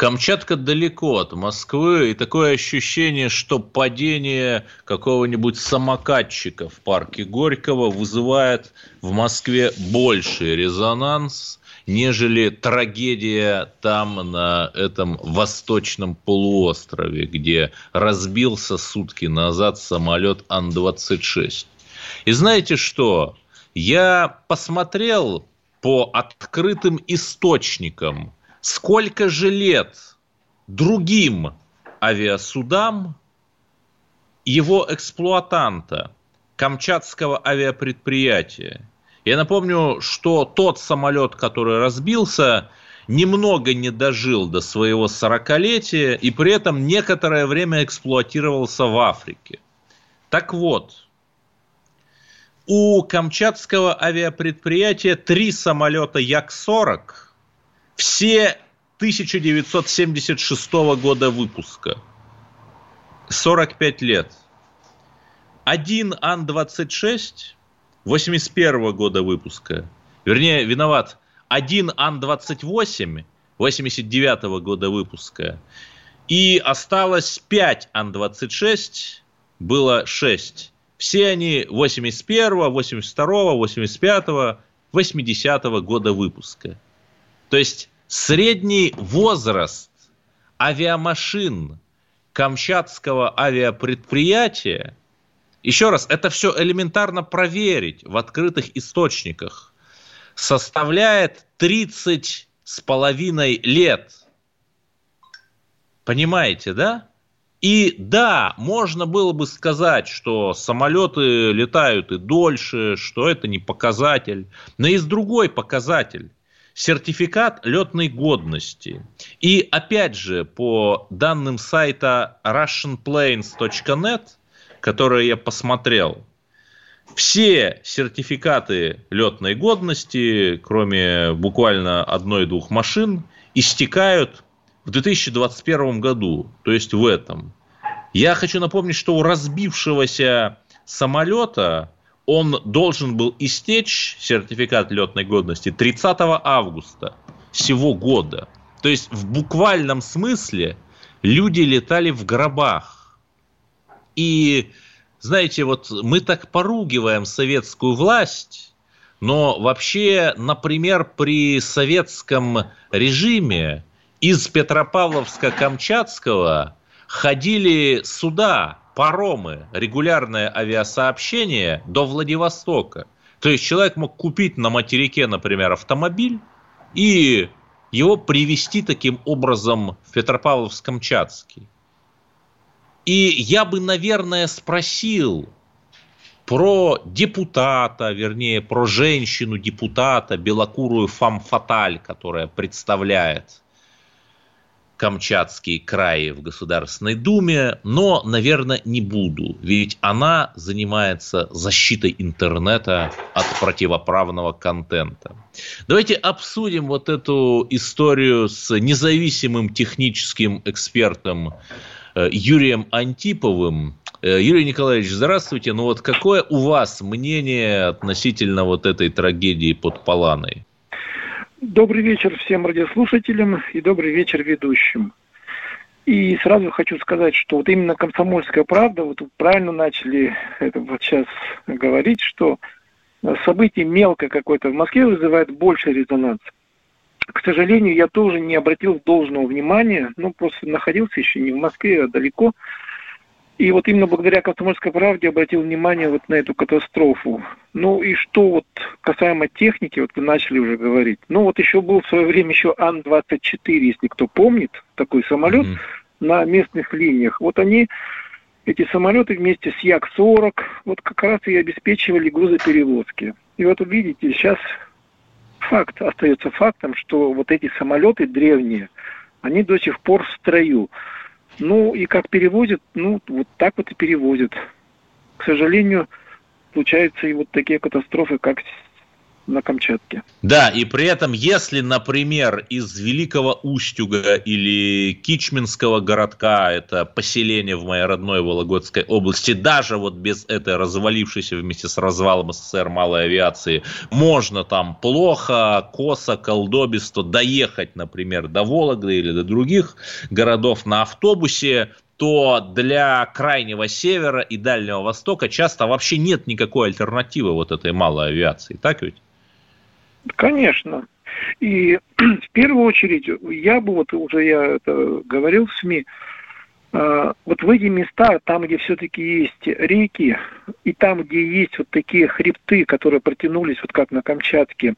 Камчатка далеко от Москвы, и такое ощущение, что падение какого-нибудь самокатчика в парке Горького вызывает в Москве больший резонанс, нежели трагедия там, на этом восточном полуострове, где разбился сутки назад самолет Ан-26. И знаете что? Я посмотрел по открытым источникам – сколько же лет другим авиасудам его эксплуатанта, Камчатского авиапредприятия. Я напомню, что тот самолет, который разбился, немного не дожил до своего сорокалетия и при этом некоторое время эксплуатировался в Африке. Так вот, у Камчатского авиапредприятия три самолета Як-40 – все 1976 года выпуска. 45 лет. Один Ан-26 81 года выпуска. Вернее, виноват. Один Ан-28 89 года выпуска. И осталось 5 Ан-26, было 6. Все они 81, 82, 85, 80 года выпуска. То есть средний возраст авиамашин Камчатского авиапредприятия, еще раз, это все элементарно проверить в открытых источниках, составляет 30 с половиной лет. Понимаете, да? И да, можно было бы сказать, что самолеты летают и дольше, что это не показатель. Но есть другой показатель сертификат летной годности. И опять же, по данным сайта russianplanes.net, которые я посмотрел, все сертификаты летной годности, кроме буквально одной-двух машин, истекают в 2021 году, то есть в этом. Я хочу напомнить, что у разбившегося самолета он должен был истечь, сертификат летной годности, 30 августа всего года. То есть в буквальном смысле люди летали в гробах. И, знаете, вот мы так поругиваем советскую власть, но вообще, например, при советском режиме из Петропавловска-Камчатского ходили суда паромы, регулярное авиасообщение до Владивостока. То есть человек мог купить на материке, например, автомобиль и его привести таким образом в Петропавловск-Камчатский. И я бы, наверное, спросил про депутата, вернее, про женщину-депутата, белокурую фам-фаталь, которая представляет Камчатский край в Государственной Думе, но, наверное, не буду, ведь она занимается защитой интернета от противоправного контента. Давайте обсудим вот эту историю с независимым техническим экспертом э, Юрием Антиповым. Э, Юрий Николаевич, здравствуйте. Ну вот какое у вас мнение относительно вот этой трагедии под Паланой? Добрый вечер всем радиослушателям и добрый вечер ведущим. И сразу хочу сказать, что вот именно комсомольская правда, вот правильно начали это вот сейчас говорить, что событие мелкое какое-то в Москве вызывает больше резонанс. К сожалению, я тоже не обратил должного внимания, ну, просто находился еще не в Москве, а далеко. И вот именно благодаря «Комсомольской правде» обратил внимание вот на эту катастрофу. Ну и что вот касаемо техники, вот вы начали уже говорить. Ну вот еще был в свое время еще Ан-24, если кто помнит, такой самолет mm-hmm. на местных линиях. Вот они, эти самолеты вместе с Як-40, вот как раз и обеспечивали грузоперевозки. И вот увидите, сейчас факт остается фактом, что вот эти самолеты древние, они до сих пор в строю. Ну и как перевозят, ну вот так вот и перевозят. К сожалению, случаются и вот такие катастрофы, как на Камчатке. Да, и при этом, если, например, из Великого Устюга или Кичминского городка, это поселение в моей родной Вологодской области, даже вот без этой развалившейся вместе с развалом СССР малой авиации, можно там плохо, косо, колдобисто доехать, например, до Вологды или до других городов на автобусе, то для Крайнего Севера и Дальнего Востока часто вообще нет никакой альтернативы вот этой малой авиации. Так ведь? Конечно. И в первую очередь, я бы, вот уже я это говорил в СМИ, а, вот в эти места, там, где все-таки есть реки, и там, где есть вот такие хребты, которые протянулись, вот как на Камчатке,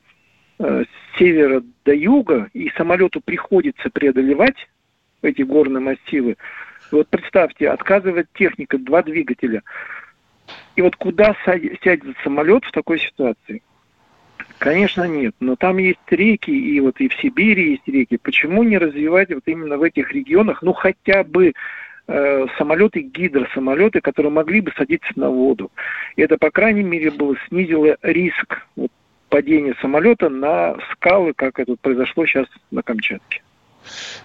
э, с севера до юга, и самолету приходится преодолевать эти горные массивы, вот представьте, отказывает техника, два двигателя. И вот куда сядет самолет в такой ситуации? Конечно, нет. Но там есть реки, и вот и в Сибири есть реки. Почему не развивать вот именно в этих регионах, ну, хотя бы э, самолеты, гидросамолеты, которые могли бы садиться на воду. Это, по крайней мере, было снизило риск вот, падения самолета на скалы, как это произошло сейчас на Камчатке.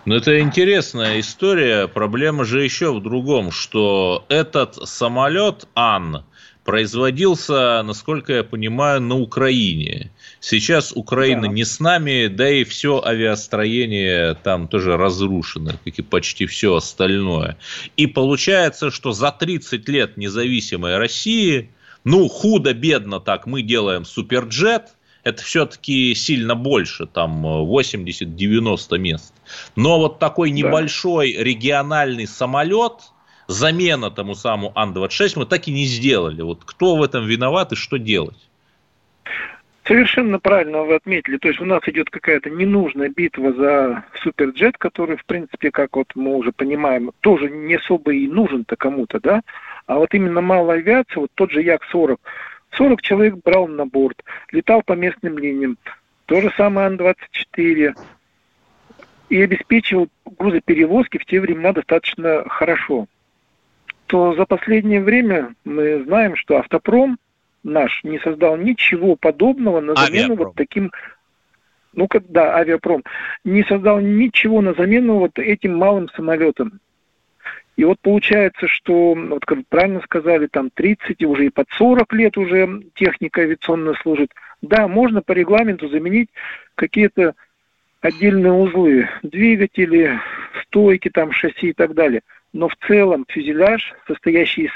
Ну, это интересная история. Проблема же еще в другом, что этот самолет Ан производился, насколько я понимаю, на Украине. Сейчас Украина да. не с нами, да и все авиастроение там тоже разрушено, как и почти все остальное. И получается, что за 30 лет независимой России, ну, худо-бедно так, мы делаем суперджет, это все-таки сильно больше, там 80-90 мест. Но вот такой небольшой да. региональный самолет, замена тому самому Ан-26 мы так и не сделали. Вот кто в этом виноват и что делать? Совершенно правильно вы отметили. То есть у нас идет какая-то ненужная битва за суперджет, который, в принципе, как вот мы уже понимаем, тоже не особо и нужен-то кому-то, да? А вот именно малая авиация, вот тот же Як-40, 40 человек брал на борт, летал по местным линиям. То же самое Ан-24. И обеспечивал грузоперевозки в те времена достаточно хорошо. То за последнее время мы знаем, что автопром наш не создал ничего подобного на замену авиапром. вот таким ну как да, авиапром, не создал ничего на замену вот этим малым самолетам. И вот получается, что, вот как правильно сказали, там 30 и уже и под 40 лет уже техника авиационная служит. Да, можно по регламенту заменить какие-то отдельные узлы, двигатели, стойки, там, шасси и так далее. Но в целом фюзеляж, состоящий из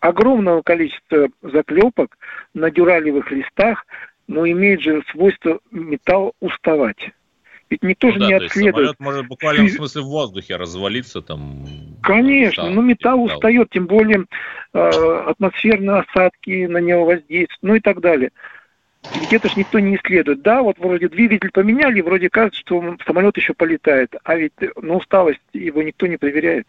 огромного количества заклепок на дюралевых листах, но имеет же свойство металл уставать. Ведь никто ну, же да, не отследует. Самолет может буквально в смысле в воздухе развалиться там. Конечно, устал, ну металл устает, тем более э, атмосферные осадки на него воздействуют, ну и так далее. Ведь это же никто не исследует. Да, вот вроде двигатель поменяли, вроде кажется, что самолет еще полетает, а ведь на усталость его никто не проверяет.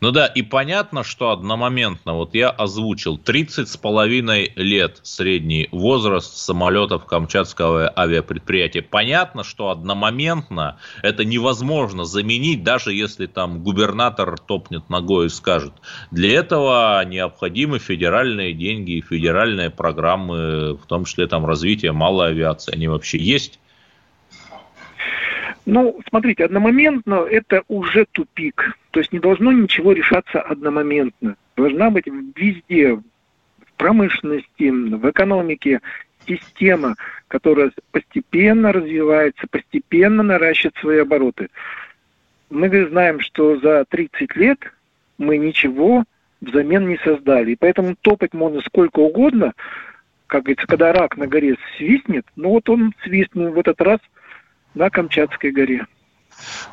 Ну да, и понятно, что одномоментно, вот я озвучил, 30 с половиной лет средний возраст самолетов Камчатского авиапредприятия. Понятно, что одномоментно это невозможно заменить, даже если там губернатор топнет ногой и скажет. Для этого необходимы федеральные деньги, федеральные программы, в том числе там развитие малой авиации. Они вообще есть? Ну, смотрите, одномоментно это уже тупик. То есть не должно ничего решаться одномоментно. Должна быть везде, в промышленности, в экономике система, которая постепенно развивается, постепенно наращивает свои обороты. Мы знаем, что за 30 лет мы ничего взамен не создали. И поэтому топать можно сколько угодно, как говорится, когда рак на горе свистнет, ну вот он свистнул в этот раз – на Камчатской горе.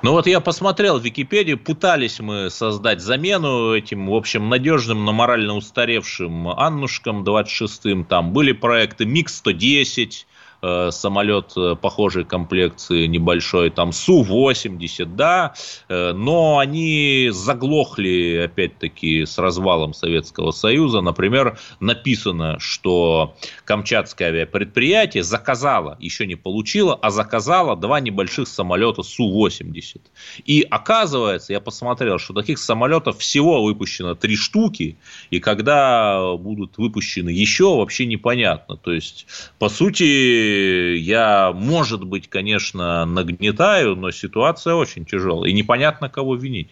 Ну вот я посмотрел в Википедию, пытались мы создать замену этим, в общем, надежным, но морально устаревшим Аннушкам 26-м. Там были проекты МиГ-110, э, самолет э, похожей комплекции небольшой, там Су-80, да, э, но они заглохли, опять-таки, с развалом Советского Союза. Например, написано, что Камчатское авиапредприятие заказало, еще не получило, а заказало два небольших самолета Су-80. И оказывается, я посмотрел, что таких самолетов всего выпущено три штуки, и когда будут выпущены еще, вообще непонятно. То есть, по сути, я, может быть, конечно, нагнетаю, но ситуация очень тяжелая, и непонятно, кого винить.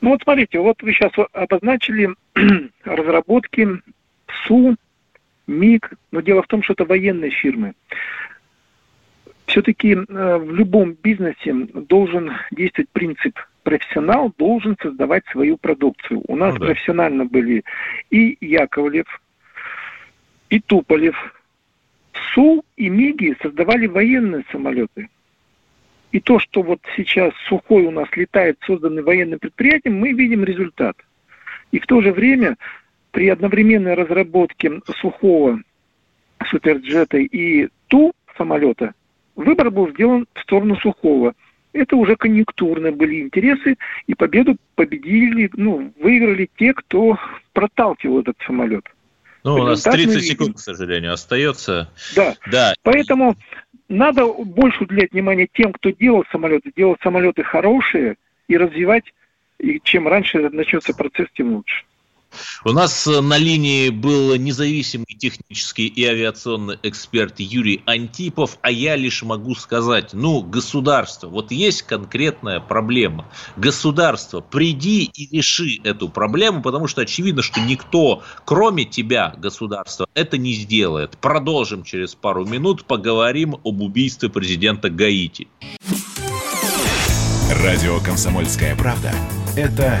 Ну вот смотрите, вот вы сейчас обозначили разработки СУ, МИГ, но дело в том, что это военные фирмы. Все-таки э, в любом бизнесе должен действовать принцип профессионал должен создавать свою продукцию. У нас ну, да. профессионально были и Яковлев, и Туполев. Су и Миги создавали военные самолеты. И то, что вот сейчас Сухой у нас летает, созданный военным предприятием, мы видим результат. И в то же время при одновременной разработке Сухого суперджета и Ту самолета выбор был сделан в сторону Сухого. Это уже конъюнктурные были интересы, и победу победили, ну, выиграли те, кто проталкивал этот самолет. Ну, у нас 30 секунд, к сожалению, остается. Да. да. Поэтому надо больше уделять внимание тем, кто делал самолеты, делал самолеты хорошие и развивать, и чем раньше начнется процесс, тем лучше. У нас э, на линии был независимый технический и авиационный эксперт Юрий Антипов, а я лишь могу сказать, ну, государство, вот есть конкретная проблема. Государство, приди и реши эту проблему, потому что очевидно, что никто, кроме тебя, государство, это не сделает. Продолжим через пару минут, поговорим об убийстве президента Гаити. Радио «Комсомольская правда» — это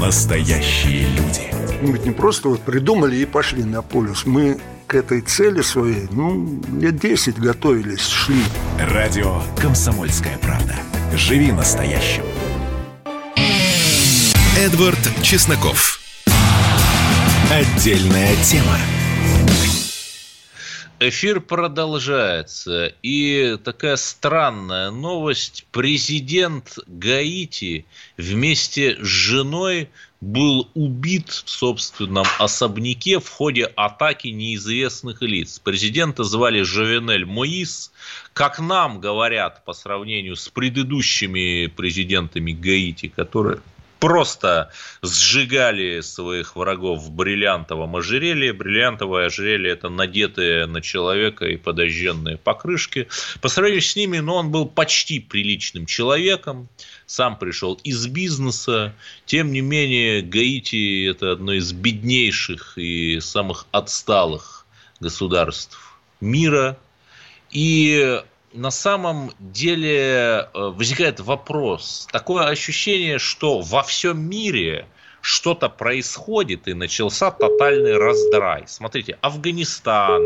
настоящие люди. Мы ведь не просто вот придумали и пошли на полюс. Мы к этой цели своей, ну, лет 10 готовились, шли. Радио «Комсомольская правда». Живи настоящим. Эдвард Чесноков. Отдельная тема. Эфир продолжается. И такая странная новость. Президент Гаити вместе с женой был убит в собственном особняке в ходе атаки неизвестных лиц. Президента звали Жовенель Моис. Как нам говорят по сравнению с предыдущими президентами Гаити, которые просто сжигали своих врагов в бриллиантовом ожерелье. Бриллиантовое ожерелье – это надетые на человека и подожженные покрышки. По сравнению с ними, но ну, он был почти приличным человеком, сам пришел из бизнеса. Тем не менее, Гаити – это одно из беднейших и самых отсталых государств мира. И на самом деле э, возникает вопрос. Такое ощущение, что во всем мире что-то происходит и начался тотальный раздрай. Смотрите, Афганистан,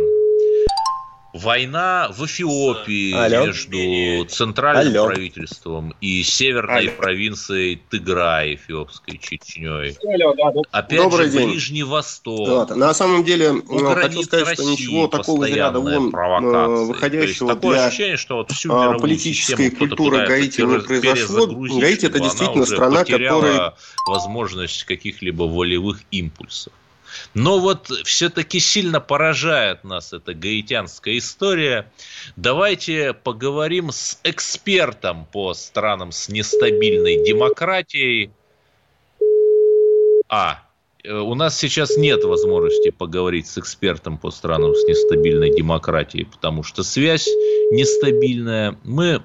Война в Эфиопии Алло. между центральным Алло. правительством и северной Алло. провинцией Тыграй, эфиопской Чечней. Алло, да, да. Опять Добрый же, день. Ближний Восток. Да, на самом деле, ну, хочу сказать, России что ничего такого из ряда вон э, выходящего для ощущение, что вот всю а, политической культуры Гаити не произошло. Гаити это действительно страна, которая... возможность каких-либо волевых импульсов. Но вот все-таки сильно поражает нас эта гаитянская история. Давайте поговорим с экспертом по странам с нестабильной демократией. А, э, у нас сейчас нет возможности поговорить с экспертом по странам с нестабильной демократией, потому что связь нестабильная. Мы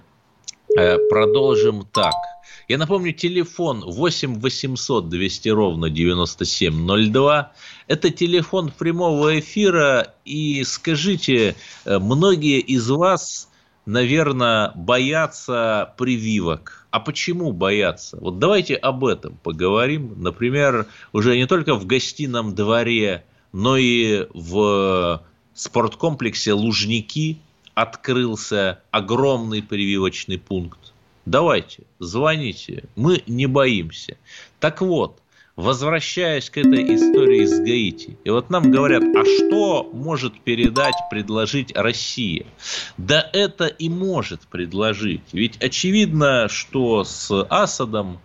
продолжим так – я напомню, телефон 8 800 200 ровно 9702. Это телефон прямого эфира. И скажите, э, многие из вас наверное, боятся прививок. А почему боятся? Вот давайте об этом поговорим. Например, уже не только в гостином дворе, но и в спорткомплексе Лужники открылся огромный прививочный пункт. Давайте, звоните, мы не боимся. Так вот, возвращаясь к этой истории с Гаити, и вот нам говорят, а что может передать, предложить Россия? Да это и может предложить. Ведь очевидно, что с Асадом,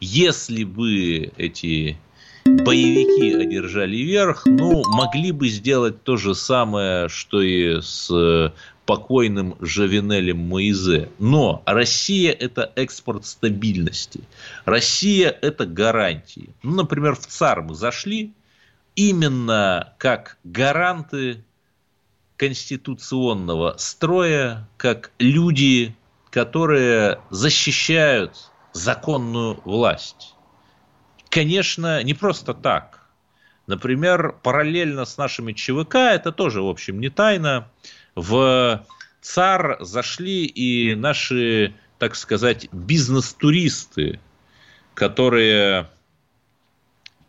если бы эти боевики одержали верх, ну, могли бы сделать то же самое, что и с покойным Жавинелем Моизе. Но Россия – это экспорт стабильности. Россия – это гарантии. Ну, например, в ЦАР мы зашли именно как гаранты конституционного строя, как люди, которые защищают законную власть. Конечно, не просто так. Например, параллельно с нашими ЧВК, это тоже, в общем, не тайна, в ЦАР зашли и наши, так сказать, бизнес-туристы, которые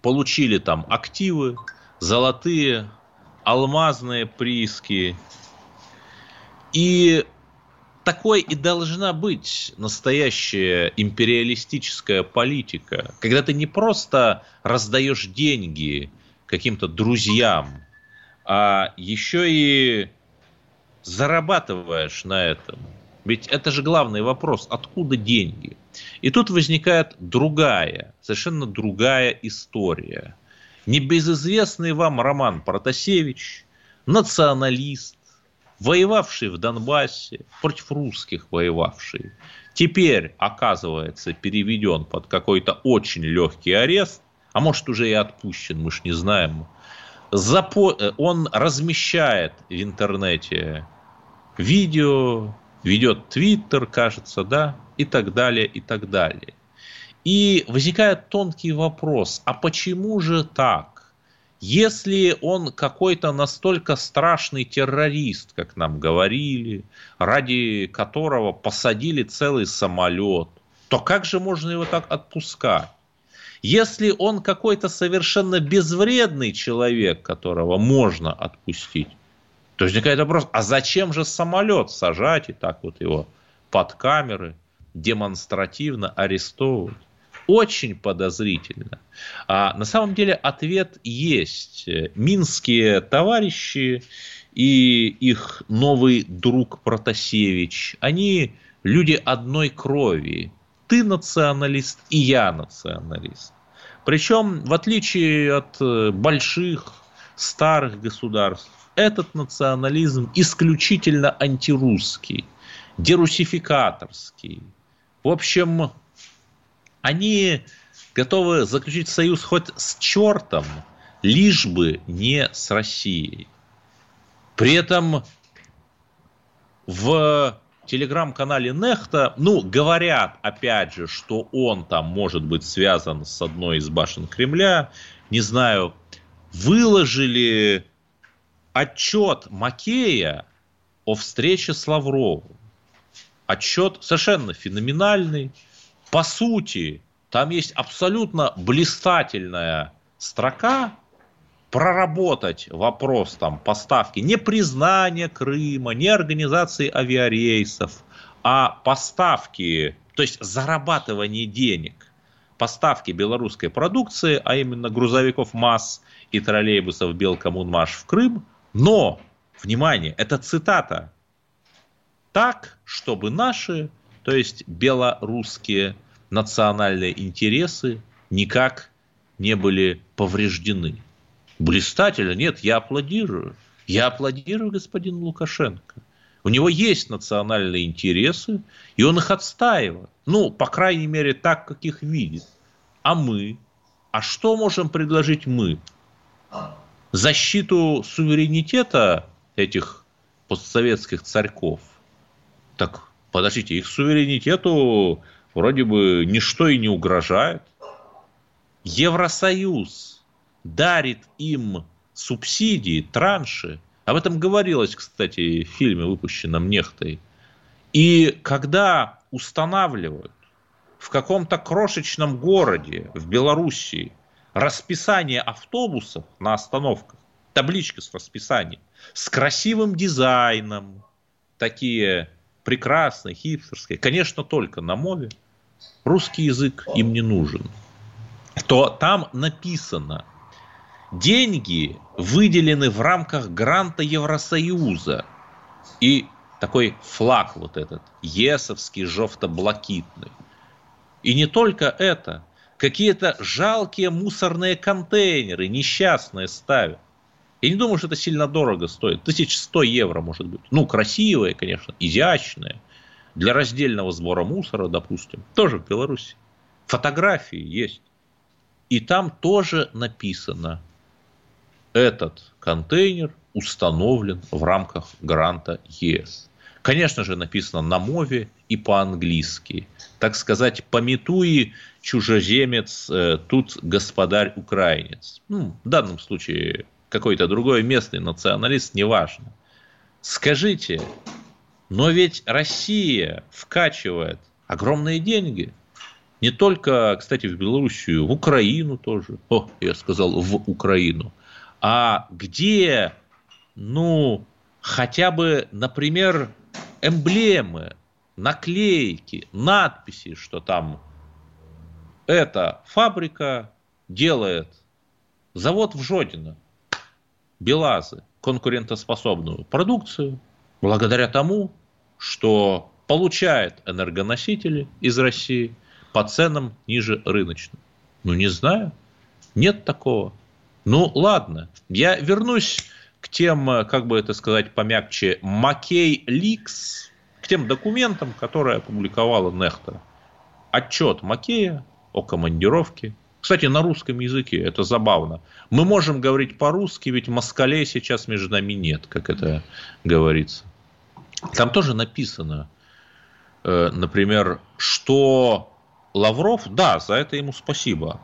получили там активы, золотые, алмазные прииски. И такой и должна быть настоящая империалистическая политика, когда ты не просто раздаешь деньги каким-то друзьям, а еще и зарабатываешь на этом. Ведь это же главный вопрос, откуда деньги? И тут возникает другая, совершенно другая история. Небезызвестный вам Роман Протасевич, националист, воевавший в Донбассе, против русских воевавший, теперь оказывается переведен под какой-то очень легкий арест, а может уже и отпущен, мы ж не знаем. Запо... Он размещает в интернете видео, ведет Твиттер, кажется, да, и так далее, и так далее. И возникает тонкий вопрос, а почему же так? Если он какой-то настолько страшный террорист, как нам говорили, ради которого посадили целый самолет, то как же можно его так отпускать? Если он какой-то совершенно безвредный человек, которого можно отпустить, то возникает вопрос, а зачем же самолет сажать и так вот его под камеры, демонстративно арестовывать? Очень подозрительно. А на самом деле ответ есть. Минские товарищи и их новый друг Протасевич, они люди одной крови. Ты националист, и я националист. Причем, в отличие от больших, старых государств, этот национализм исключительно антирусский, дерусификаторский. В общем, они готовы заключить союз хоть с чертом, лишь бы не с Россией. При этом в телеграм-канале Нехта, ну, говорят, опять же, что он там может быть связан с одной из башен Кремля. Не знаю, выложили отчет Макея о встрече с Лавровым. Отчет совершенно феноменальный. По сути, там есть абсолютно блистательная строка проработать вопрос там поставки не признания Крыма, не организации авиарейсов, а поставки, то есть зарабатывание денег, поставки белорусской продукции, а именно грузовиков МАЗ и троллейбусов Белкоммунмаш в Крым – но, внимание, это цитата. Так, чтобы наши, то есть белорусские национальные интересы никак не были повреждены. Блистательно? Нет, я аплодирую. Я аплодирую господину Лукашенко. У него есть национальные интересы, и он их отстаивает. Ну, по крайней мере, так, как их видит. А мы? А что можем предложить мы? защиту суверенитета этих постсоветских царьков. Так, подождите, их суверенитету вроде бы ничто и не угрожает. Евросоюз дарит им субсидии, транши. Об этом говорилось, кстати, в фильме, выпущенном Нехтой. И когда устанавливают в каком-то крошечном городе в Белоруссии расписание автобусов на остановках, табличка с расписанием, с красивым дизайном, такие прекрасные, хипстерские, конечно, только на мове, русский язык им не нужен, то там написано, деньги выделены в рамках гранта Евросоюза. И такой флаг вот этот, есовский, жовто-блакитный. И не только это, какие-то жалкие мусорные контейнеры, несчастные ставят. Я не думаю, что это сильно дорого стоит. 1100 евро, может быть. Ну, красивые, конечно, изящные. Для раздельного сбора мусора, допустим. Тоже в Беларуси. Фотографии есть. И там тоже написано, этот контейнер установлен в рамках гранта ЕС. Конечно же, написано на мове и по-английски. Так сказать, пометуи чужеземец, э, тут господарь украинец. Ну, в данном случае какой-то другой местный националист, неважно. Скажите, но ведь Россия вкачивает огромные деньги. Не только, кстати, в Белоруссию, в Украину тоже. О, я сказал, в Украину. А где, ну, хотя бы, например, эмблемы, наклейки, надписи, что там эта фабрика делает завод в Жодино, Белазы, конкурентоспособную продукцию, благодаря тому, что получает энергоносители из России по ценам ниже рыночных. Ну, не знаю. Нет такого. Ну, ладно. Я вернусь к тем, как бы это сказать помягче, Макей Ликс, к тем документам, которые опубликовала Нехта. Отчет Макея о командировке. Кстати, на русском языке это забавно. Мы можем говорить по-русски, ведь москалей сейчас между нами нет, как это говорится. Там тоже написано, э, например, что Лавров, да, за это ему спасибо,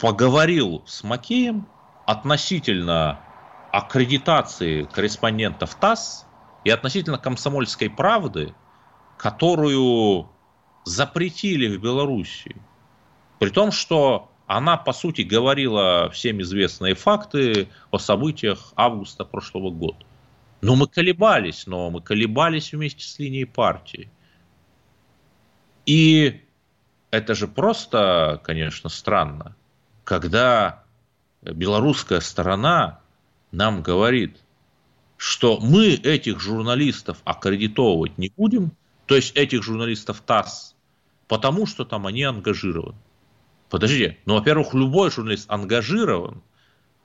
поговорил с Макеем относительно аккредитации корреспондентов ТАСС и относительно комсомольской правды, которую запретили в Беларуси. При том, что она, по сути, говорила всем известные факты о событиях августа прошлого года. Но мы колебались, но мы колебались вместе с линией партии. И это же просто, конечно, странно, когда белорусская сторона нам говорит, что мы этих журналистов аккредитовывать не будем, то есть этих журналистов ТАСС, потому что там они ангажированы. Подождите, ну, во-первых, любой журналист ангажирован,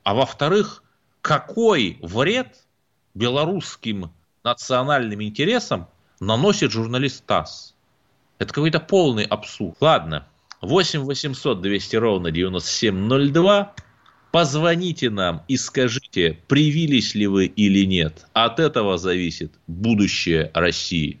а во-вторых, какой вред белорусским национальным интересам наносит журналист ТАСС? Это какой-то полный абсурд. Ладно, 8 800 200 ровно 9702. Позвоните нам и скажите, привились ли вы или нет. От этого зависит будущее России.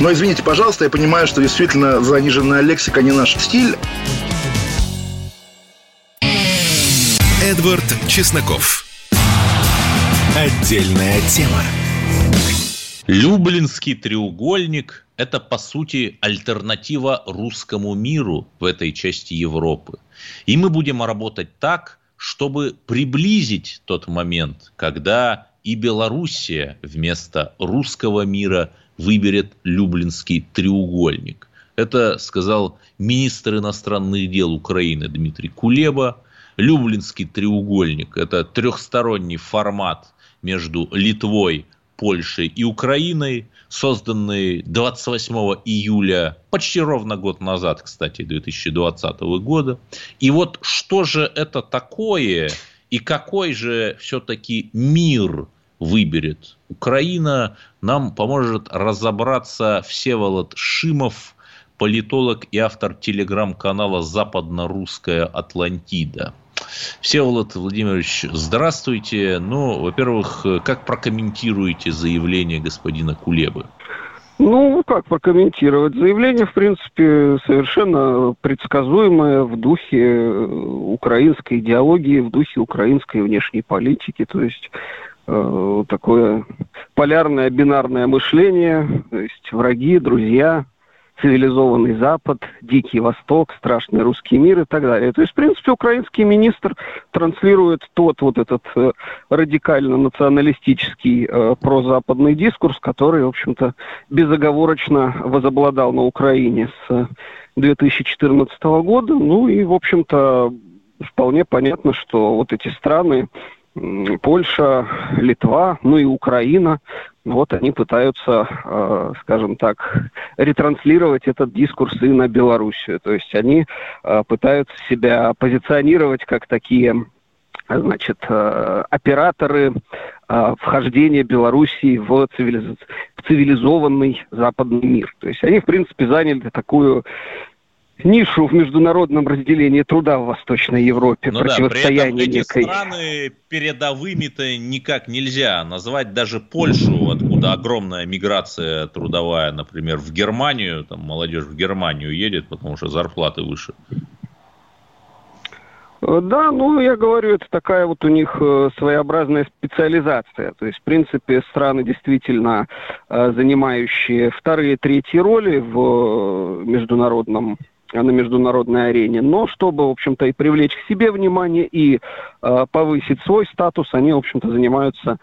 Но извините, пожалуйста, я понимаю, что действительно заниженная лексика не наш стиль. Эдвард Чесноков. Отдельная тема. Люблинский треугольник – это, по сути, альтернатива русскому миру в этой части Европы. И мы будем работать так, чтобы приблизить тот момент, когда и Белоруссия вместо русского мира выберет Люблинский треугольник. Это сказал министр иностранных дел Украины Дмитрий Кулеба. Люблинский треугольник – это трехсторонний формат между Литвой, Польшей и Украиной, созданный 28 июля, почти ровно год назад, кстати, 2020 года. И вот что же это такое И какой же все-таки мир выберет? Украина нам поможет разобраться Всеволод Шимов, политолог и автор телеграм-канала «Западно-русская Атлантида». Всеволод Владимирович, здравствуйте. Ну, во-первых, как прокомментируете заявление господина Кулебы? Ну, как прокомментировать? Заявление, в принципе, совершенно предсказуемое в духе э, украинской идеологии, в духе украинской внешней политики. То есть э, такое полярное бинарное мышление, то есть враги, друзья, цивилизованный Запад, Дикий Восток, страшный русский мир и так далее. То есть, в принципе, украинский министр транслирует тот вот этот э, радикально-националистический э, прозападный дискурс, который, в общем-то, безоговорочно возобладал на Украине с 2014 года. Ну и, в общем-то, вполне понятно, что вот эти страны, Польша, Литва, ну и Украина, вот они пытаются, э, скажем так, ретранслировать этот дискурс и на Белоруссию. То есть они э, пытаются себя позиционировать как такие значит, э, операторы вхождения Белоруссии в, цивилиз... в цивилизованный западный мир. То есть они, в принципе, заняли такую нишу в международном разделении труда в Восточной Европе, ну противостояние да, при этом некой... эти страны передовыми-то никак нельзя назвать даже Польшу, откуда огромная миграция трудовая, например, в Германию, там молодежь в Германию едет, потому что зарплаты выше. Да, ну, я говорю, это такая вот у них э, своеобразная специализация. То есть, в принципе, страны действительно э, занимающие вторые, третьи роли в э, международном на международной арене, но чтобы, в общем-то, и привлечь к себе внимание, и э, повысить свой статус, они, в общем-то, занимаются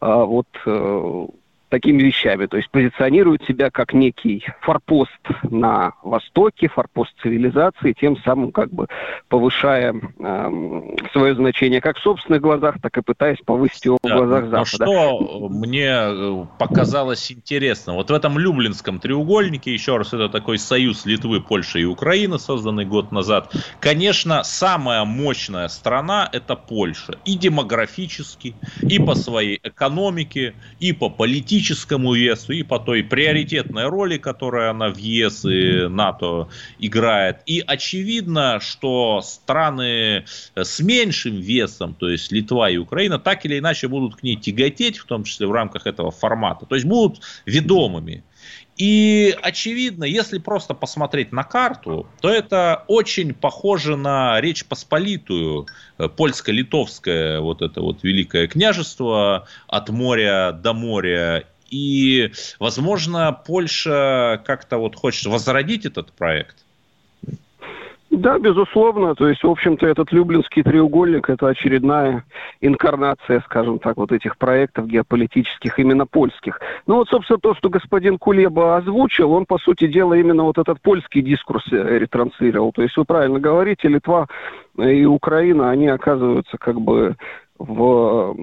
э, вот э, такими вещами. То есть позиционируют себя как некий форпост на Востоке, форпост цивилизации, тем самым как бы повышая э, свое значение как в собственных глазах, так и пытаясь повысить его да, в глазах Запада. Что мне э, показалось интересно, вот в этом Люблинском треугольнике, еще раз, это такой союз Литвы, Польши и Украины, созданный год назад, конечно, самая мощная страна это Польша. И демографически, и по своей экономике, и по политически политическому весу и по той приоритетной роли, которую она в ЕС и НАТО играет. И очевидно, что страны с меньшим весом, то есть Литва и Украина, так или иначе будут к ней тяготеть, в том числе в рамках этого формата. То есть будут ведомыми. И очевидно, если просто посмотреть на карту, то это очень похоже на Речь Посполитую, э, польско-литовское вот это вот великое княжество от моря до моря. И, возможно, Польша как-то вот хочет возродить этот проект. Да, безусловно. То есть, в общем-то, этот Люблинский треугольник – это очередная инкарнация, скажем так, вот этих проектов геополитических, именно польских. Ну вот, собственно, то, что господин Кулеба озвучил, он, по сути дела, именно вот этот польский дискурс э, ретранслировал. То есть, вы правильно говорите, Литва и Украина, они оказываются как бы в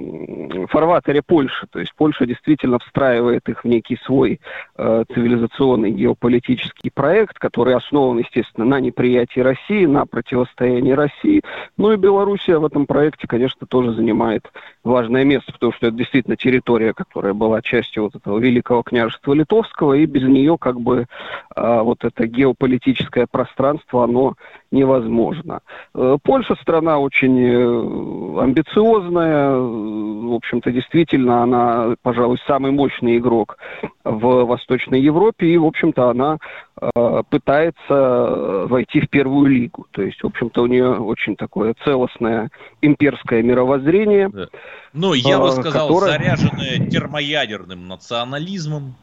фарватере Польши. То есть Польша действительно встраивает их в некий свой э, цивилизационный геополитический проект, который основан, естественно, на неприятии России, на противостоянии России. Ну и Белоруссия в этом проекте, конечно, тоже занимает важное место, потому что это действительно территория, которая была частью вот этого великого княжества Литовского, и без нее как бы э, вот это геополитическое пространство, оно невозможно. Э, Польша страна очень э, амбициозная, в общем-то, действительно, она, пожалуй, самый мощный игрок в Восточной Европе, и, в общем-то, она э, пытается войти в первую лигу. То есть, в общем-то, у нее очень такое целостное имперское мировоззрение. Да. Ну, я бы сказал, которое... заряженное термоядерным национализмом.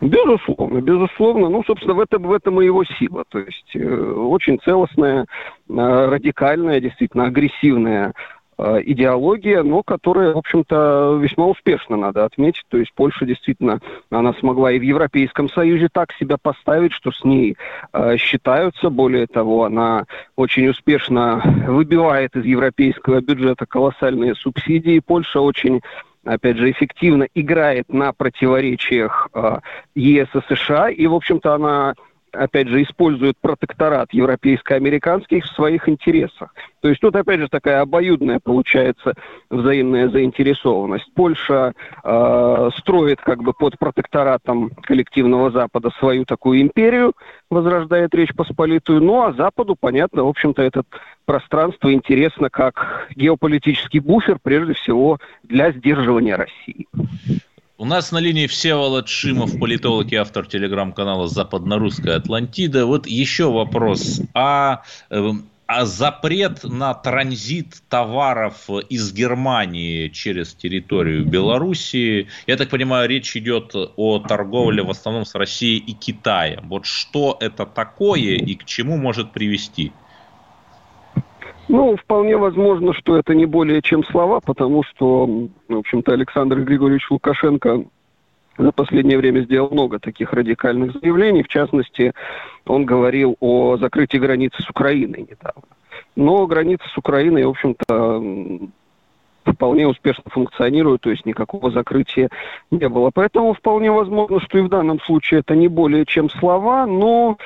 Безусловно, безусловно. Ну, собственно, в этом, в этом и его сила. То есть э, очень целостная, э, радикальная, действительно агрессивная э, идеология, но которая, в общем-то, весьма успешно, надо отметить. То есть Польша действительно, она смогла и в Европейском Союзе так себя поставить, что с ней э, считаются. Более того, она очень успешно выбивает из европейского бюджета колоссальные субсидии. Польша очень опять же, эффективно играет на противоречиях э, ЕС и США, и, в общем-то, она опять же, используют протекторат европейско-американский в своих интересах. То есть тут, опять же, такая обоюдная получается взаимная заинтересованность. Польша э, строит как бы под протекторатом коллективного Запада свою такую империю, возрождает Речь Посполитую, ну а Западу, понятно, в общем-то, это пространство интересно как геополитический буфер, прежде всего, для сдерживания России. У нас на линии Всеволод Шимов, политолог и автор телеграм-канала «Западно-русская Атлантида». Вот еще вопрос. А, а запрет на транзит товаров из Германии через территорию Белоруссии, я так понимаю, речь идет о торговле в основном с Россией и Китаем. Вот что это такое и к чему может привести? Ну, вполне возможно, что это не более чем слова, потому что, в общем-то, Александр Григорьевич Лукашенко за последнее время сделал много таких радикальных заявлений. В частности, он говорил о закрытии границы с Украиной недавно. Но граница с Украиной, в общем-то, вполне успешно функционирует, то есть никакого закрытия не было. Поэтому вполне возможно, что и в данном случае это не более чем слова, но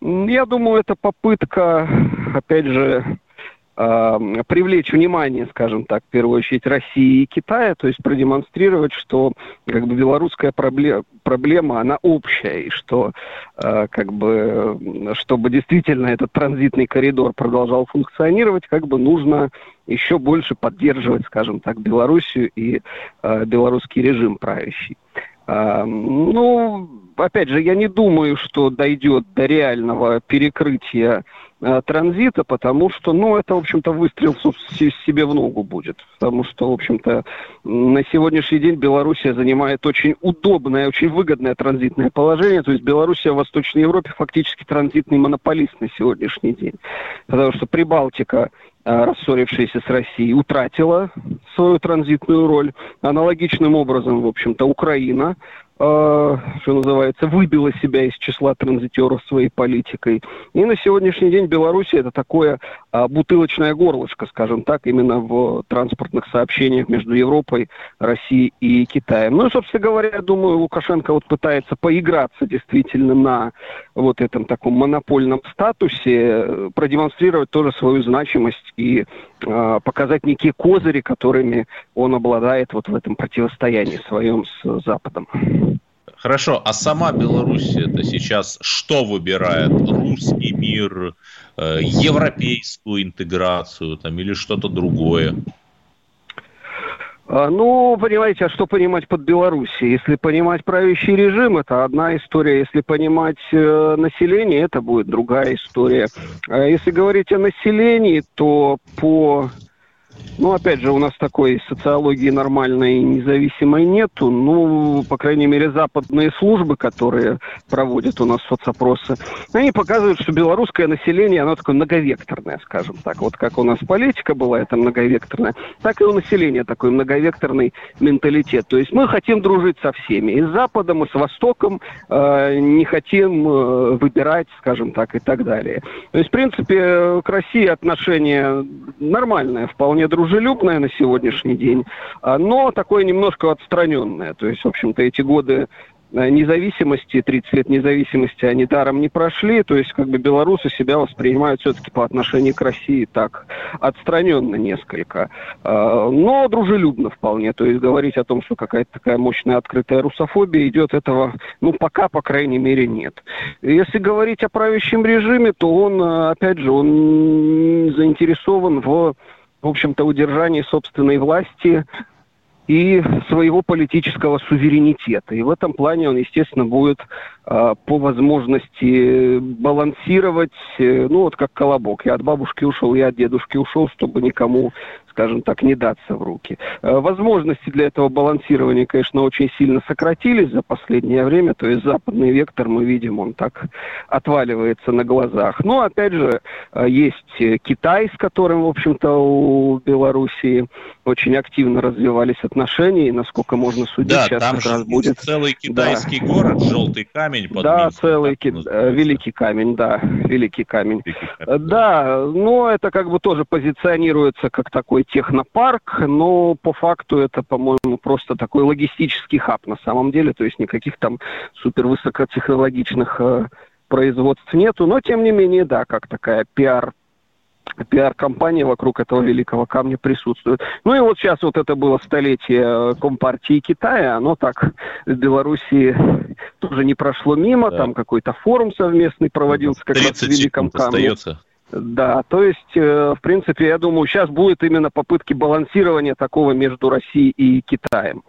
я думаю, это попытка, опять же, привлечь внимание, скажем так, в первую очередь России и Китая, то есть продемонстрировать, что как бы белорусская проблема, проблема она общая, и что э, как бы, чтобы действительно этот транзитный коридор продолжал функционировать, как бы нужно еще больше поддерживать, скажем так, Белоруссию и э, белорусский режим правящий. Э, ну, опять же, я не думаю, что дойдет до реального перекрытия транзита, потому что, ну, это, в общем-то, выстрел себе в ногу будет. Потому что, в общем-то, на сегодняшний день Белоруссия занимает очень удобное, очень выгодное транзитное положение. То есть Белоруссия в Восточной Европе фактически транзитный монополист на сегодняшний день. Потому что Прибалтика э, рассорившаяся с Россией, утратила свою транзитную роль. Аналогичным образом, в общем-то, Украина Э, что называется, выбила себя из числа транзитеров своей политикой. И на сегодняшний день Беларусь это такое а, бутылочное горлышко, скажем так, именно в транспортных сообщениях между Европой, Россией и Китаем. Ну и, собственно говоря, я думаю, Лукашенко вот пытается поиграться действительно на вот этом таком монопольном статусе, продемонстрировать тоже свою значимость и э, показать некие козыри, которыми он обладает вот в этом противостоянии своем с Западом. Хорошо, а сама Белоруссия это сейчас что выбирает? Русский мир, э, европейскую интеграцию там, или что-то другое? А, ну, понимаете, а что понимать под Белоруссией? Если понимать правящий режим, это одна история. Если понимать э, население, это будет другая история. А если говорить о населении, то по ну, опять же, у нас такой социологии нормальной независимой нету. Ну, по крайней мере, западные службы, которые проводят у нас соцопросы, они показывают, что белорусское население, оно такое многовекторное, скажем так. Вот как у нас политика была, это многовекторная, так и у населения такой многовекторный менталитет. То есть мы хотим дружить со всеми. И с Западом, и с Востоком э, не хотим э, выбирать, скажем так, и так далее. То есть, в принципе, к России отношение нормальное, вполне дружелюбное на сегодняшний день, а, но такое немножко отстраненное. То есть, в общем-то, эти годы Э, независимости, 30 лет независимости, они даром не прошли, то есть как бы белорусы себя воспринимают все-таки по отношению к России так отстраненно несколько, э, но дружелюбно вполне, то есть говорить о том, что какая-то такая мощная открытая русофобия идет, этого, ну, пока, по крайней мере, нет. Если говорить о правящем режиме, то он, э, опять же, он заинтересован в в общем-то, удержании собственной власти, и своего политического суверенитета. И в этом плане он, естественно, будет по возможности балансировать, э, ну вот как колобок. Я от бабушки ушел, я от дедушки ушел, чтобы никому скажем так, не даться в руки. Э, возможности для этого балансирования, конечно, очень сильно сократились за последнее время, то есть западный вектор, мы видим, он так отваливается на глазах. Но, опять же, э, есть Китай, с которым, в общем-то, у Белоруссии очень активно развивались отношения, и, насколько можно судить, да, сейчас там как раз будет... целый китайский да. город, желтый камень под Да, Минском, целый ки... великий камень, да, великий камень. Великий камень. Да, но это как бы тоже позиционируется как такой технопарк, но по факту это, по-моему, просто такой логистический хаб на самом деле, то есть никаких там супер высокотехнологичных э, производств нету, но тем не менее, да, как такая пиар пиар-компания вокруг этого великого камня присутствует. Ну и вот сейчас вот это было столетие Компартии Китая, оно так в Белоруссии тоже не прошло мимо, да. там какой-то форум совместный проводился как раз в Великом камне. Остается. Да, то есть, э, в принципе, я думаю, сейчас будет именно попытки балансирования такого между Россией и Китаем.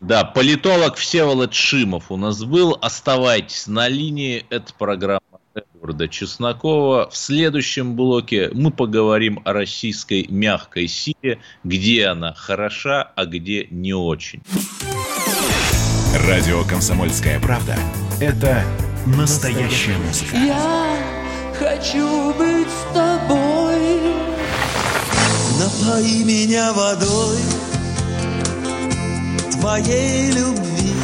Да, политолог Всеволод Шимов у нас был. Оставайтесь на линии. Это программа Эдварда Чеснокова. В следующем блоке мы поговорим о российской мягкой силе, где она хороша, а где не очень. Радио «Комсомольская правда» — это настоящая музыка. Я хочу быть с тобой. Напои меня водой твоей любви.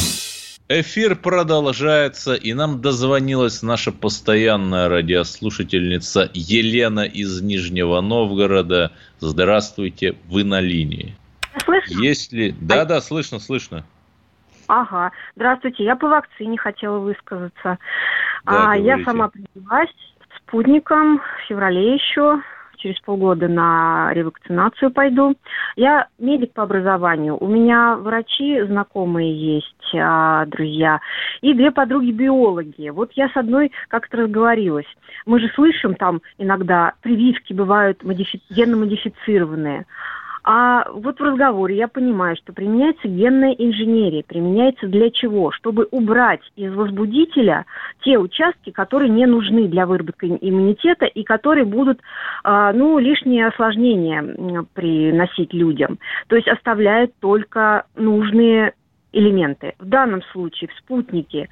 Эфир продолжается, и нам дозвонилась наша постоянная радиослушательница Елена из Нижнего Новгорода. Здравствуйте, вы на линии. Слышно? Если... Да, да, слышно, слышно. Ага. Здравствуйте, я по вакцине хотела высказаться. Да, а, я сама привилась спутником в феврале еще через полгода на ревакцинацию пойду. Я медик по образованию. У меня врачи знакомые есть, а, друзья, и две подруги-биологи. Вот я с одной как-то разговорилась. Мы же слышим там иногда прививки бывают модифи- генно-модифицированные. А вот в разговоре я понимаю, что применяется генная инженерия. Применяется для чего? Чтобы убрать из возбудителя те участки, которые не нужны для выработки иммунитета и которые будут, э, ну, лишние осложнения приносить людям. То есть оставляют только нужные элементы. В данном случае в спутнике,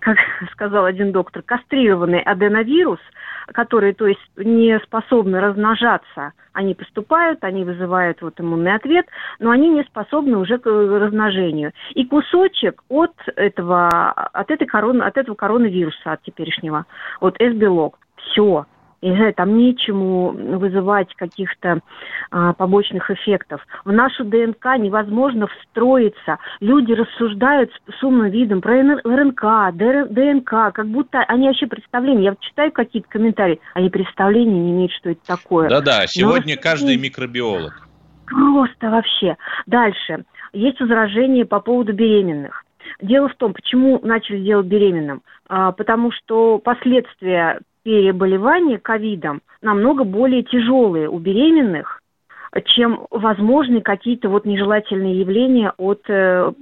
как сказал один доктор, кастрированный аденовирус, которые, то есть, не способны размножаться, они поступают, они вызывают вот иммунный ответ, но они не способны уже к размножению. И кусочек от этого, от этой короны, от этого коронавируса, от теперешнего, вот S-белок, все, знаю, там нечему вызывать каких-то а, побочных эффектов. В нашу ДНК невозможно встроиться. Люди рассуждают с, с умным видом про РНК, ДНК, как будто они вообще представления. Я читаю какие-то комментарии, они представления не имеют, что это такое. Да-да, сегодня Но... каждый микробиолог. Просто вообще. Дальше. Есть возражения по поводу беременных. Дело в том, почему начали делать беременным. А, потому что последствия переболевания ковидом намного более тяжелые у беременных, чем возможны какие-то вот нежелательные явления от э,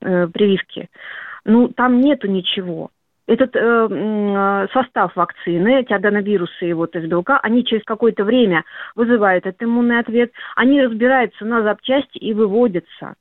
э, прививки. Ну, там нету ничего. Этот э, состав вакцины, эти аденовирусы и вот из белка, они через какое-то время вызывают этот иммунный ответ, они разбираются на запчасти и выводятся.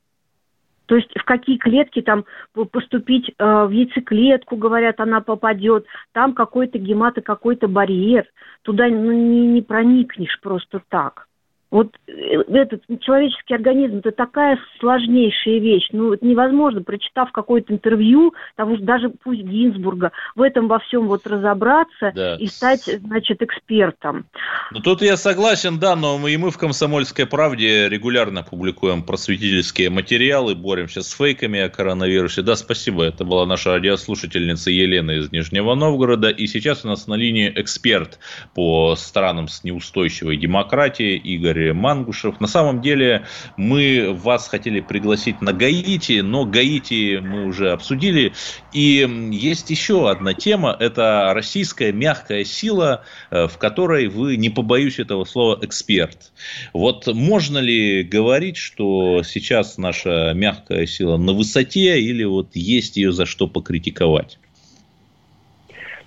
То есть в какие клетки там поступить, э, в яйцеклетку, говорят, она попадет, там какой-то гемат какой-то барьер, туда ну, не, не проникнешь просто так. Вот э, этот человеческий организм это такая сложнейшая вещь. Ну, это невозможно, прочитав какое-то интервью, того что даже пусть Гинзбурга, в этом во всем вот разобраться да. и стать, значит, экспертом. Ну, тут я согласен, да, но мы, и мы в «Комсомольской правде» регулярно публикуем просветительские материалы, боремся с фейками о коронавирусе. Да, спасибо, это была наша радиослушательница Елена из Нижнего Новгорода, и сейчас у нас на линии эксперт по странам с неустойчивой демократией Игорь Мангушев. На самом деле мы вас хотели пригласить на Гаити, но Гаити мы уже обсудили. И есть еще одна тема, это российская мягкая сила, э, в которой вы, не побоюсь этого слова, эксперт. Вот можно ли говорить, что сейчас наша мягкая сила на высоте или вот есть ее за что покритиковать?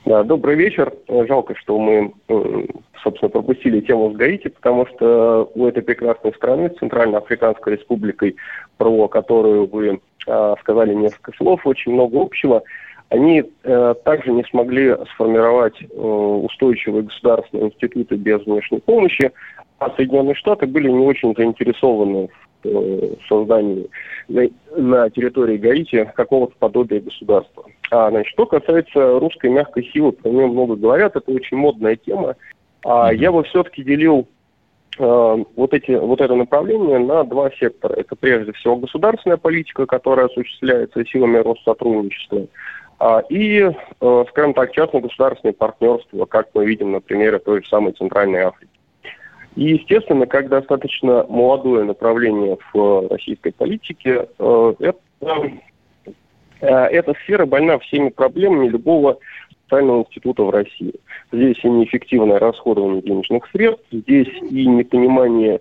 Да, добрый вечер. Жалко, что мы, собственно, пропустили тему с Гаити, потому что у этой прекрасной страны, Центральноафриканской республикой, про которую вы э, сказали несколько слов, очень много общего. Они э, также не смогли сформировать э, устойчивые государственные институты без внешней помощи, а Соединенные Штаты были не очень заинтересованы в э, создании на территории Гаити какого-то подобия государства. А, значит, что касается русской мягкой силы, про нее много говорят, это очень модная тема. А я бы все-таки делил э, вот, эти, вот это направление на два сектора. Это прежде всего государственная политика, которая осуществляется силами Россотрудничества, а, и, э, скажем так, частно-государственное партнерство, как мы видим на примере той же самой Центральной Африки. И, естественно, как достаточно молодое направление в российской политике, э, это, э, эта сфера больна всеми проблемами любого социального института в России. Здесь и неэффективное расходование денежных средств, здесь и непонимание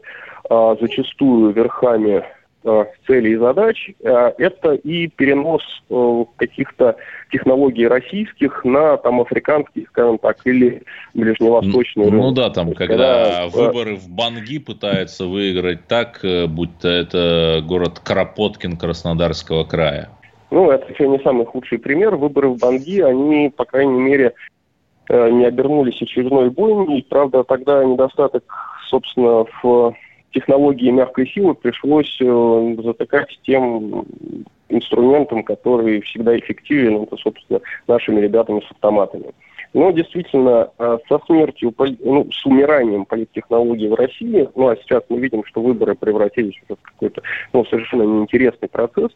а, зачастую верхами Э, целей и задач, э, это и перенос э, каких-то технологий российских на там африканские, скажем так, или ближневосточные. Ну, ну да, там, когда, когда выборы в Банги пытаются выиграть так, будто это город Кропоткин Краснодарского края. Ну, это еще не самый худший пример. Выборы в Банги, они, по крайней мере, не обернулись очередной бойней. Правда, тогда недостаток, собственно, в технологии мягкой силы пришлось э, затыкать тем инструментом, который всегда эффективен, это, собственно, нашими ребятами с автоматами. Но действительно, э, со смертью, ну, с умиранием политтехнологий в России, ну а сейчас мы видим, что выборы превратились в какой-то ну, совершенно неинтересный процесс.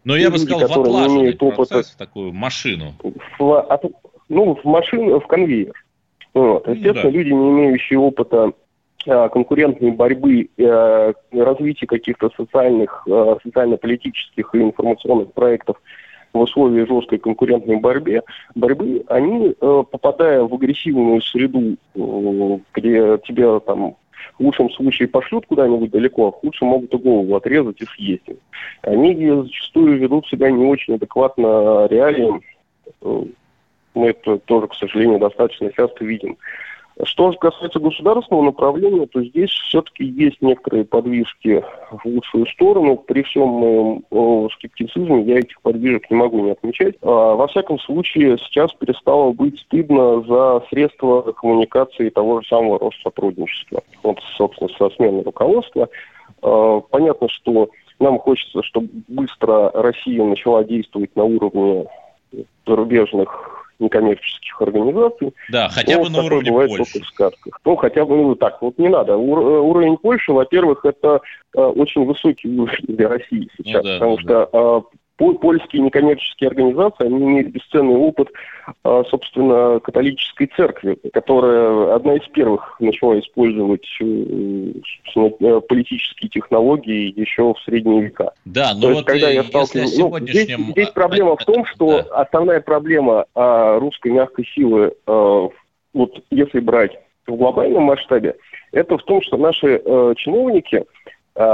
А, Но я бы сказал, в отлаженный процесс, опыта, в такую машину. В, ну, в машину, в конвейер. Вот. Естественно, ну, да. люди, не имеющие опыта Э, конкурентной борьбы, э, развития каких-то социальных, э, социально-политических и информационных проектов в условиях жесткой конкурентной борьбе, борьбы, они, попадая в агрессивную среду, где тебя там в лучшем случае пошлют куда-нибудь далеко, а в худшем могут и голову отрезать и съесть. Они зачастую ведут себя не очень адекватно реалиям. Мы это тоже, к сожалению, достаточно часто видим. Что же касается государственного направления, то здесь все-таки есть некоторые подвижки в лучшую сторону. При всем моем о, скептицизме я этих подвижек не могу не отмечать. А, во всяком случае, сейчас перестало быть стыдно за средства коммуникации того же самого Россотрудничества. Вот, собственно, со сменой руководства. А, понятно, что нам хочется, чтобы быстро Россия начала действовать на уровне зарубежных некоммерческих организаций. Да, хотя бы на уровне Польши. в сказках. Ну, хотя бы, ну, так, вот не надо. Ур- э, уровень Польши, во-первых, это э, очень высокий уровень для России сейчас, ну, да, потому ну, что да. Польские некоммерческие организации, они имеют бесценный опыт, а, собственно, католической церкви, которая одна из первых начала использовать э, э, политические технологии еще в средние века. Да, но То вот есть, когда я сталкиваюсь... Ну, здесь, здесь проблема в том, что да. основная проблема а, русской мягкой силы, а, вот если брать в глобальном масштабе, это в том, что наши э, чиновники – а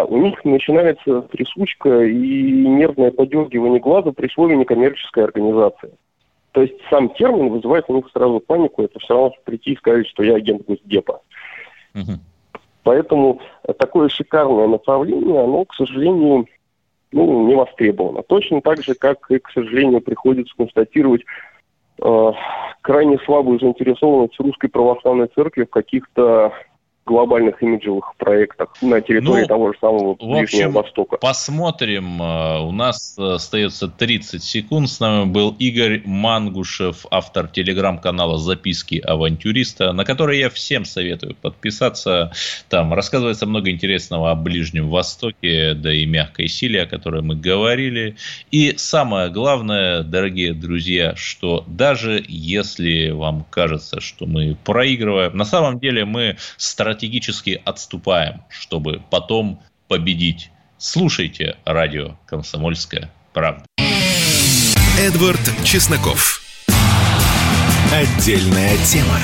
у них начинается трясучка и нервное подергивание глаза при слове некоммерческая организация. То есть сам термин вызывает у них сразу панику. Это все равно прийти и сказать, что я агент Госдепа. Угу. Поэтому такое шикарное направление, оно, к сожалению, ну, не востребовано. Точно так же, как и, к сожалению, приходится констатировать э, крайне слабую заинтересованность русской православной церкви в каких-то глобальных имиджевых проектах на территории ну, того же самого Ближнего общем, Востока. Посмотрим. Э, у нас остается 30 секунд. С нами был Игорь Мангушев, автор телеграм-канала «Записки авантюриста», на который я всем советую подписаться. Там рассказывается много интересного о Ближнем Востоке, да и мягкой силе, о которой мы говорили. И самое главное, дорогие друзья, что даже если вам кажется, что мы проигрываем, на самом деле мы стратегически стратегически отступаем, чтобы потом победить. Слушайте радио «Комсомольская правда». Эдвард Чесноков. Отдельная тема.